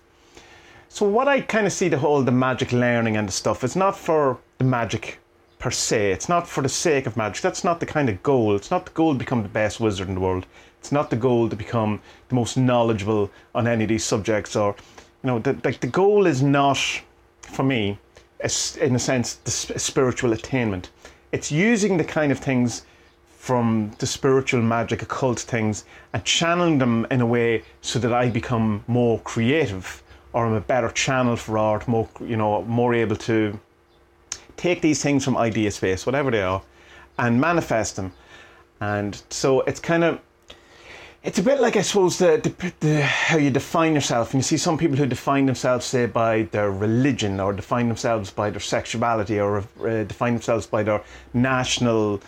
So what I kind of see the whole the magic learning and the stuff, it's not for the magic per se. It's not for the sake of magic. That's not the kind of goal. It's not the goal to become the best wizard in the world. It's not the goal to become the most knowledgeable on any of these subjects or you know, the, like the goal is not for me, in a sense, the spiritual attainment. It's using the kind of things from the spiritual magic occult things and channeling them in a way so that I become more creative or I'm a better channel for art, more you know, more able to take these things from idea space, whatever they are, and manifest them. And so it's kind of it's a bit like I suppose the, the, the, how you define yourself, and you see some people who define themselves, say, by their religion, or define themselves by their sexuality, or uh, define themselves by their national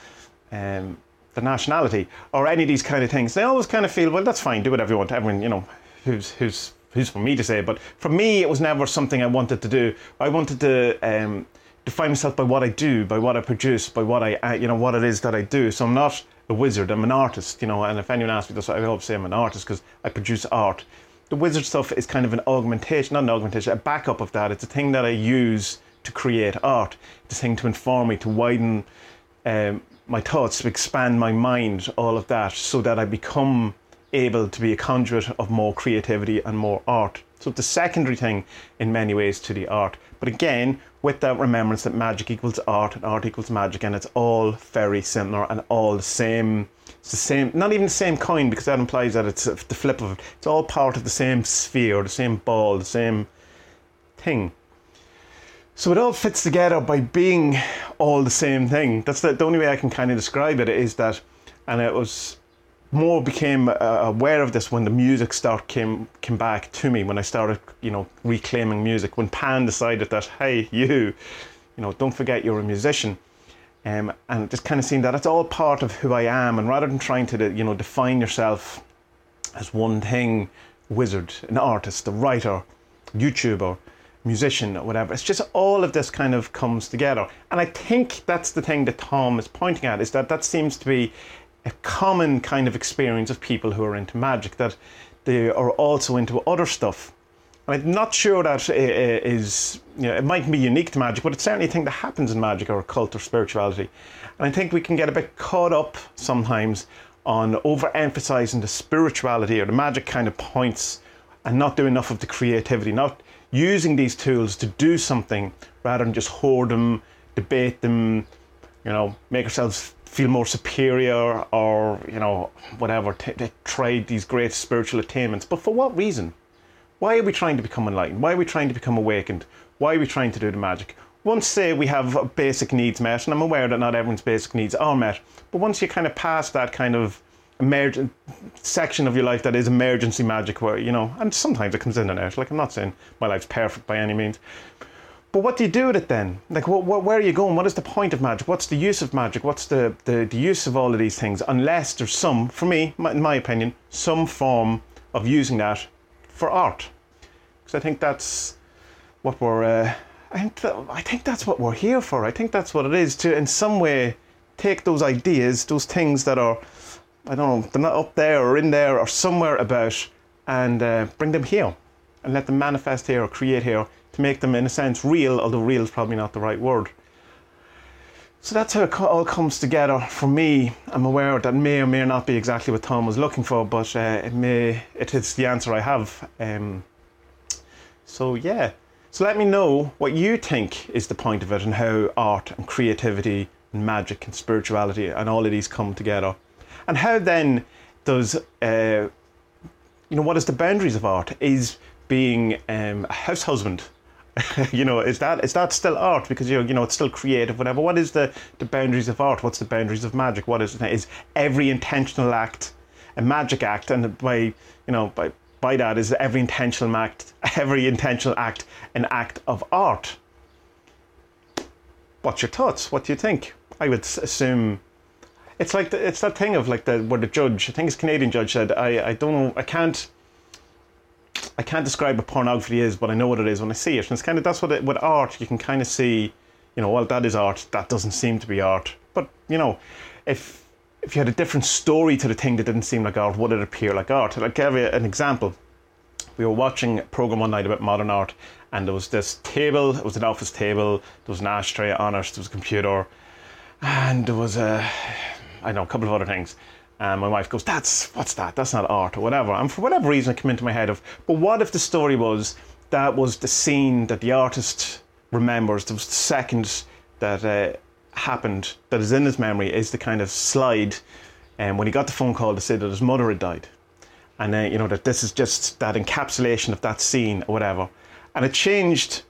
um, the nationality or any of these kind of things, they always kind of feel, well, that's fine, do whatever you want. Everyone, you know, who's who's who's for me to say, but for me, it was never something I wanted to do. I wanted to um, define myself by what I do, by what I produce, by what I, you know, what it is that I do. So I'm not a wizard. I'm an artist, you know. And if anyone asks me this, I always say I'm an artist because I produce art. The wizard stuff is kind of an augmentation, not an augmentation, a backup of that. It's a thing that I use to create art. It's a thing to inform me, to widen um, my thoughts, to expand my mind, all of that, so that I become able to be a conduit of more creativity and more art. So it's a secondary thing in many ways to the art. But again, with that remembrance that magic equals art and art equals magic, and it's all very similar and all the same. It's the same, not even the same coin, because that implies that it's the flip of it. It's all part of the same sphere, the same ball, the same thing. So it all fits together by being all the same thing. That's the, the only way I can kind of describe it is that, and it was more became uh, aware of this when the music start came came back to me when I started you know reclaiming music when Pan decided that hey you you know don't forget you're a musician um, and just kind of seeing that it's all part of who I am and rather than trying to you know define yourself as one thing wizard an artist a writer YouTuber musician or whatever. It's just all of this kind of comes together. And I think that's the thing that Tom is pointing at is that that seems to be a common kind of experience of people who are into magic, that they are also into other stuff. And I'm not sure that is, you know, it might be unique to magic, but it's certainly a thing that happens in magic or occult or spirituality. And I think we can get a bit caught up sometimes on overemphasizing the spirituality or the magic kind of points and not do enough of the creativity, not using these tools to do something rather than just hoard them, debate them, you know, make ourselves feel more superior or, you know, whatever, t- t- trade these great spiritual attainments. But for what reason? Why are we trying to become enlightened? Why are we trying to become awakened? Why are we trying to do the magic? once say we have basic needs met, and I'm aware that not everyone's basic needs are met, but once you kind of pass that kind of emergent section of your life that is emergency magic, where you know, and sometimes it comes in and out. Like I'm not saying my life's perfect by any means, but what do you do with it then? Like, what, what, where are you going? What is the point of magic? What's the use of magic? What's the, the, the use of all of these things? Unless there's some, for me, my, in my opinion, some form of using that for art. Because I think that's what we're. Uh, I think, that, I think that's what we're here for. I think that's what it is to, in some way, take those ideas, those things that are, I don't know, they're not up there or in there or somewhere about, and uh, bring them here and let them manifest here or create here to make them, in a sense, real, although real is probably not the right word. So that's how it all comes together for me. I'm aware that may or may not be exactly what Tom was looking for, but uh, it may it is the answer I have. Um, so yeah. So let me know what you think is the point of it and how art and creativity and magic and spirituality and all of these come together. And how then does uh, you know what is the boundaries of art? Is being um, a house husband you know, is that is that still art because you know, you know it's still creative, whatever. What is the, the boundaries of art? What's the boundaries of magic? What is is every intentional act a magic act? And by you know by by that is every intentional act every intentional act an act of art. What's your thoughts? What do you think? I would assume it's like the, it's that thing of like the where the judge, I think it's Canadian judge said, I I don't know, I can't I can't describe what pornography is, but I know what it is when I see it. And it's kind of that's what it, with art you can kind of see, you know, well that is art. That doesn't seem to be art. But you know, if if you had a different story to the thing that didn't seem like art, would it appear like art? I'll give you an example. We were watching a program one night about modern art, and there was this table. It was an office table. There was an ashtray on it. There was a computer, and there was a I know a couple of other things. And my wife goes, "That's what's that? That's not art or whatever." And for whatever reason, it came into my head of, but what if the story was that was the scene that the artist remembers, That was the second that uh, happened that is in his memory is the kind of slide, and um, when he got the phone call to say that his mother had died, and uh, you know that this is just that encapsulation of that scene or whatever, and it changed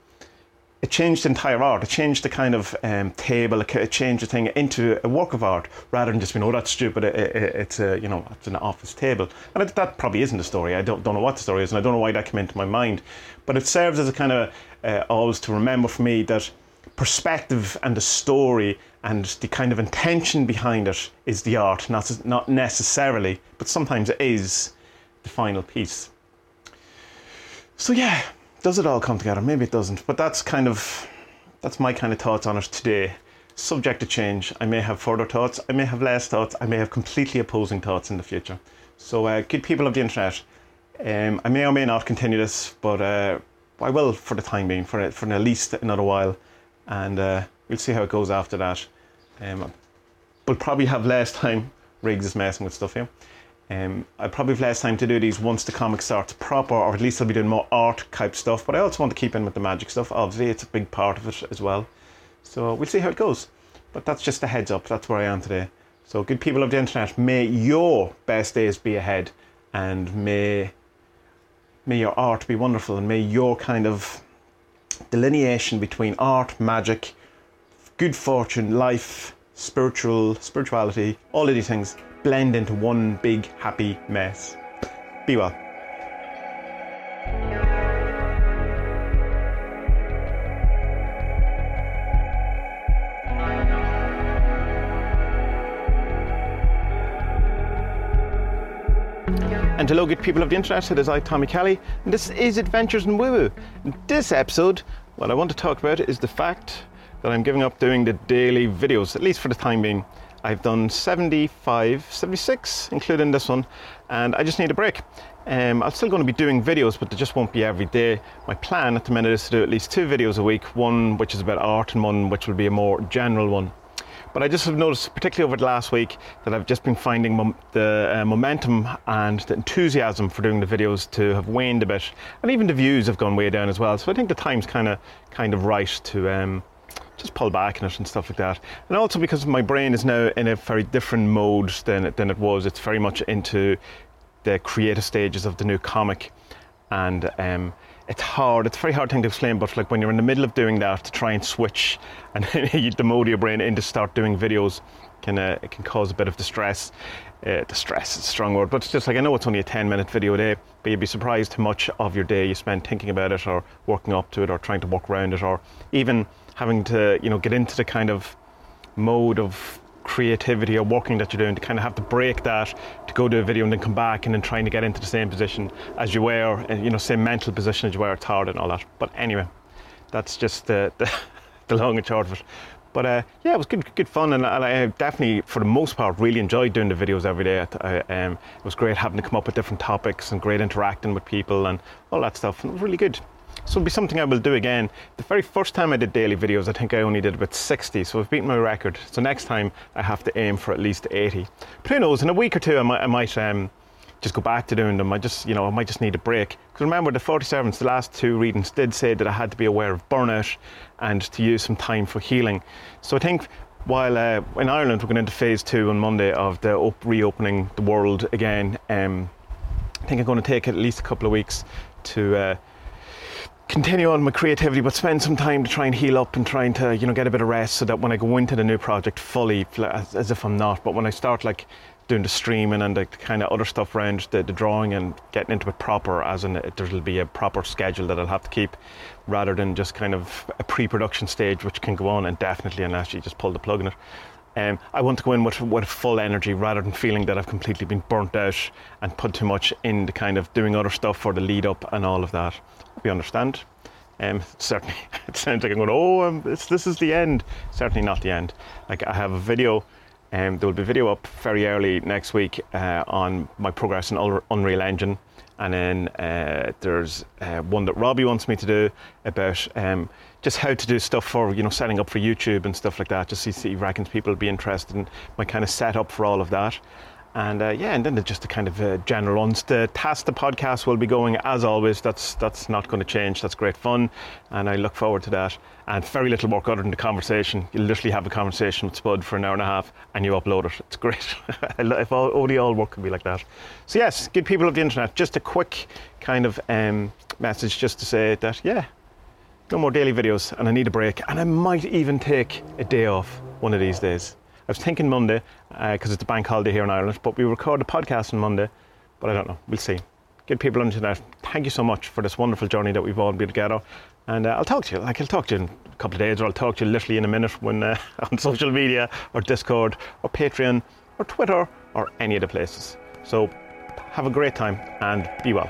it changed the entire art. It changed the kind of um, table. It changed the thing into a work of art rather than just being, oh, that's stupid. It, it, it's a, you know, it's an office table. And it, that probably isn't the story. I don't, don't know what the story is, and I don't know why that came into my mind. But it serves as a kind of uh, always to remember for me that perspective and the story and the kind of intention behind it is the art, not not necessarily, but sometimes it is the final piece. So yeah does it all come together? Maybe it doesn't, but that's kind of that's my kind of thoughts on it today. Subject to change. I may have further thoughts. I may have less thoughts. I may have completely opposing thoughts in the future. So, uh, good people of the internet, um, I may or may not continue this, but uh, I will for the time being, for for at least another while, and uh, we'll see how it goes after that. Um, we'll probably have less time. Riggs is messing with stuff here. Um, I probably have less time to do these once the comic starts proper, or at least I'll be doing more art type stuff. But I also want to keep in with the magic stuff. Obviously, it's a big part of it as well. So we'll see how it goes. But that's just a heads up. That's where I am today. So, good people of the internet, may your best days be ahead, and may may your art be wonderful, and may your kind of delineation between art, magic, good fortune, life, spiritual spirituality, all of these things blend into one big happy mess. Be well. And hello, good people of the internet. It is I, Tommy Kelly, and this is Adventures in Woo Woo. This episode, what I want to talk about is the fact that I'm giving up doing the daily videos, at least for the time being. I've done 75, 76, including this one, and I just need a break. Um, I'm still going to be doing videos, but they just won't be every day. My plan at the minute is to do at least two videos a week, one which is about art and one which will be a more general one. But I just have noticed, particularly over the last week, that I've just been finding mom- the uh, momentum and the enthusiasm for doing the videos to have waned a bit, and even the views have gone way down as well. So I think the time's kind of kind of right to um, just pull back in it and stuff like that. And also because my brain is now in a very different mode than than it was. It's very much into the creative stages of the new comic, and um, it's hard. It's a very hard thing to explain, but like when you're in the middle of doing that, to try and switch and the mode of your brain in to start doing videos can uh, it can cause a bit of distress. Uh, distress is a strong word, but it's just like I know it's only a 10 minute video a day, but you'd be surprised how much of your day you spend thinking about it or working up to it or trying to work around it or even having to you know get into the kind of mode of creativity or working that you're doing to kind of have to break that to go do a video and then come back and then trying to get into the same position as you were, and you know, same mental position as you were. It's hard and all that. But anyway, that's just the, the, the long and short of it. But uh, yeah, it was good, good fun, and, and, I definitely, for the most part, really enjoyed doing the videos every day. I, um, it was great having to come up with different topics and great interacting with people and all that stuff. And it was really good. So it'll be something I will do again. The very first time I did daily videos, I think I only did about 60, so I've beaten my record. So next time I have to aim for at least 80. But who knows? In a week or two, I might, I might um, just go back to doing them. I just, you know, I might just need a break. Because remember, the 47s, the last two readings did say that I had to be aware of burnout and to use some time for healing. So I think while uh, in Ireland we're going into phase two on Monday of the op- reopening the world again, um, I think I'm going to take at least a couple of weeks to. Uh, continue on my creativity, but spend some time to try and heal up and trying to, you know, get a bit of rest so that when I go into the new project fully, as, as if I'm not, but when I start like doing the streaming and the kind of other stuff around the, the drawing and getting into it proper, as in there'll be a proper schedule that I'll have to keep, rather than just kind of a pre-production stage which can go on indefinitely unless you just pull the plug in it. Um, I want to go in with, with full energy rather than feeling that I've completely been burnt out and put too much in the kind of doing other stuff for the lead up and all of that. We understand. Um, certainly, it sounds like I'm going, oh, um, this, this is the end. Certainly not the end. Like, I have a video, um, there will be a video up very early next week uh, on my progress in Unreal Engine. And then uh, there's uh, one that Robbie wants me to do about um, just how to do stuff for, you know, setting up for YouTube and stuff like that. Just see, he reckons people will be interested in my kind of setup for all of that. And uh, yeah, and then just the kind of uh, general ones. The task, the podcast will be going as always. That's that's not going to change. That's great fun, and I look forward to that. And very little work other than the conversation. You literally have a conversation with Spud for an hour and a half, and you upload it. It's great. if all, only all work could be like that. So yes, good people of the internet. Just a quick kind of um, message, just to say that yeah, no more daily videos, and I need a break, and I might even take a day off one of these days. I was thinking Monday because uh, it's a bank holiday here in Ireland, but we record a podcast on Monday. But I don't know. We'll see. Good people the internet. Thank you so much for this wonderful journey that we've all been together. And uh, I'll talk to you. Like I'll talk to you in a couple of days, or I'll talk to you literally in a minute when uh, on social media, or Discord, or Patreon, or Twitter, or any of the places. So have a great time and be well.